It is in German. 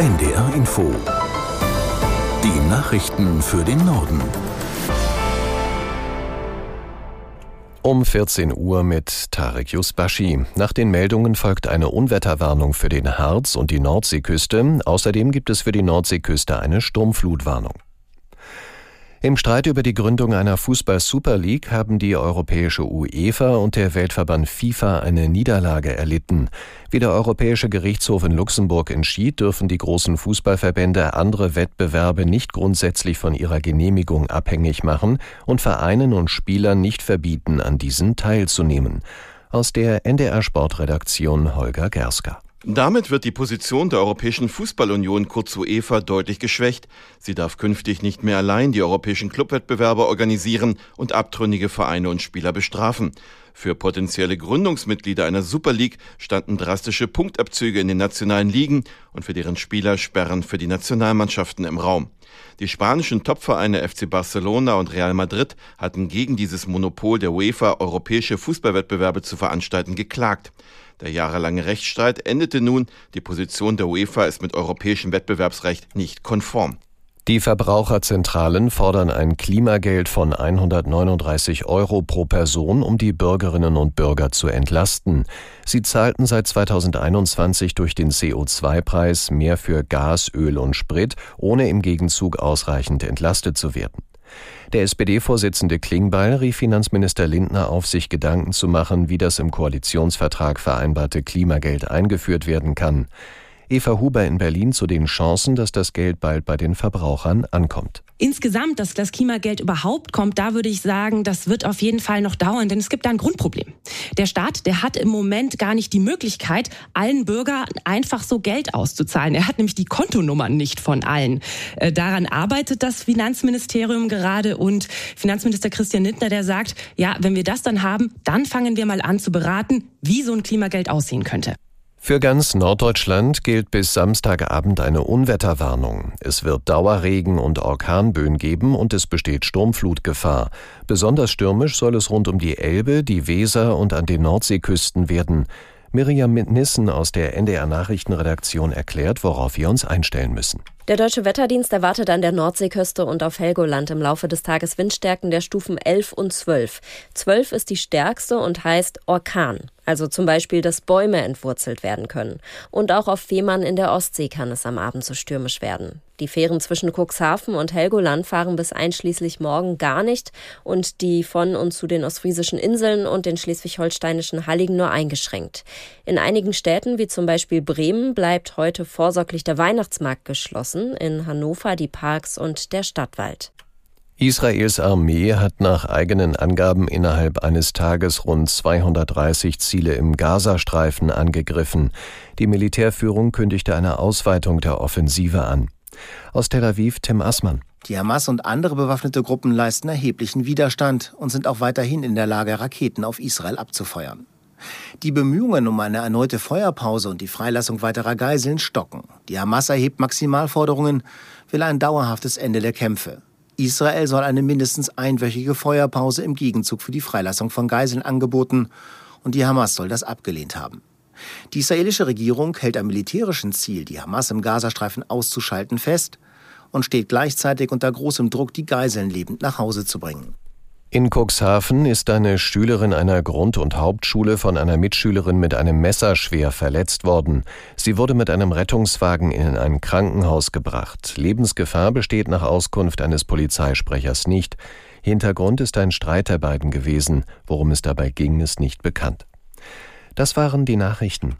NDR Info. Die Nachrichten für den Norden. Um 14 Uhr mit Tarek Yusbashi. Nach den Meldungen folgt eine Unwetterwarnung für den Harz und die Nordseeküste. Außerdem gibt es für die Nordseeküste eine Sturmflutwarnung. Im Streit über die Gründung einer Fußball-Super League haben die europäische UEFA und der Weltverband FIFA eine Niederlage erlitten. Wie der Europäische Gerichtshof in Luxemburg entschied, dürfen die großen Fußballverbände andere Wettbewerbe nicht grundsätzlich von ihrer Genehmigung abhängig machen und Vereinen und Spielern nicht verbieten, an diesen teilzunehmen. Aus der NDR Sportredaktion Holger Gersker. Damit wird die Position der Europäischen Fußballunion kurz UEFA deutlich geschwächt. Sie darf künftig nicht mehr allein die europäischen Clubwettbewerbe organisieren und abtrünnige Vereine und Spieler bestrafen. Für potenzielle Gründungsmitglieder einer Super League standen drastische Punktabzüge in den nationalen Ligen und für deren Spieler Sperren für die Nationalmannschaften im Raum. Die spanischen Topvereine FC Barcelona und Real Madrid hatten gegen dieses Monopol der UEFA europäische Fußballwettbewerbe zu veranstalten geklagt. Der jahrelange Rechtsstreit endete nun, die Position der UEFA ist mit europäischem Wettbewerbsrecht nicht konform. Die Verbraucherzentralen fordern ein Klimageld von 139 Euro pro Person, um die Bürgerinnen und Bürger zu entlasten. Sie zahlten seit 2021 durch den CO2-Preis mehr für Gas, Öl und Sprit, ohne im Gegenzug ausreichend entlastet zu werden. Der SPD-Vorsitzende Klingbeil rief Finanzminister Lindner auf, sich Gedanken zu machen, wie das im Koalitionsvertrag vereinbarte Klimageld eingeführt werden kann. Eva Huber in Berlin zu den Chancen, dass das Geld bald bei den Verbrauchern ankommt. Insgesamt, dass das Klimageld überhaupt kommt, da würde ich sagen, das wird auf jeden Fall noch dauern, denn es gibt da ein Grundproblem. Der Staat, der hat im Moment gar nicht die Möglichkeit, allen Bürgern einfach so Geld auszuzahlen. Er hat nämlich die Kontonummern nicht von allen. Äh, daran arbeitet das Finanzministerium gerade und Finanzminister Christian Lindner, der sagt, ja, wenn wir das dann haben, dann fangen wir mal an zu beraten, wie so ein Klimageld aussehen könnte. Für ganz Norddeutschland gilt bis Samstagabend eine Unwetterwarnung. Es wird Dauerregen und Orkanböen geben und es besteht Sturmflutgefahr. Besonders stürmisch soll es rund um die Elbe, die Weser und an den Nordseeküsten werden. Miriam Nissen aus der NDR Nachrichtenredaktion erklärt, worauf wir uns einstellen müssen. Der Deutsche Wetterdienst erwartet an der Nordseeküste und auf Helgoland im Laufe des Tages Windstärken der Stufen 11 und 12. 12 ist die stärkste und heißt Orkan also zum Beispiel, dass Bäume entwurzelt werden können. Und auch auf Fehmarn in der Ostsee kann es am Abend so stürmisch werden. Die Fähren zwischen Cuxhaven und Helgoland fahren bis einschließlich morgen gar nicht und die von und zu den ostfriesischen Inseln und den schleswig-holsteinischen Halligen nur eingeschränkt. In einigen Städten, wie zum Beispiel Bremen, bleibt heute vorsorglich der Weihnachtsmarkt geschlossen, in Hannover die Parks und der Stadtwald. Israels Armee hat nach eigenen Angaben innerhalb eines Tages rund 230 Ziele im Gazastreifen angegriffen. Die Militärführung kündigte eine Ausweitung der Offensive an. Aus Tel Aviv Tim Assmann. Die Hamas und andere bewaffnete Gruppen leisten erheblichen Widerstand und sind auch weiterhin in der Lage, Raketen auf Israel abzufeuern. Die Bemühungen um eine erneute Feuerpause und die Freilassung weiterer Geiseln stocken. Die Hamas erhebt Maximalforderungen, will ein dauerhaftes Ende der Kämpfe. Israel soll eine mindestens einwöchige Feuerpause im Gegenzug für die Freilassung von Geiseln angeboten und die Hamas soll das abgelehnt haben. Die israelische Regierung hält am militärischen Ziel, die Hamas im Gazastreifen auszuschalten, fest und steht gleichzeitig unter großem Druck, die Geiseln lebend nach Hause zu bringen. In Cuxhaven ist eine Schülerin einer Grund- und Hauptschule von einer Mitschülerin mit einem Messer schwer verletzt worden. Sie wurde mit einem Rettungswagen in ein Krankenhaus gebracht. Lebensgefahr besteht nach Auskunft eines Polizeisprechers nicht. Hintergrund ist ein Streit der beiden gewesen. Worum es dabei ging, ist nicht bekannt. Das waren die Nachrichten.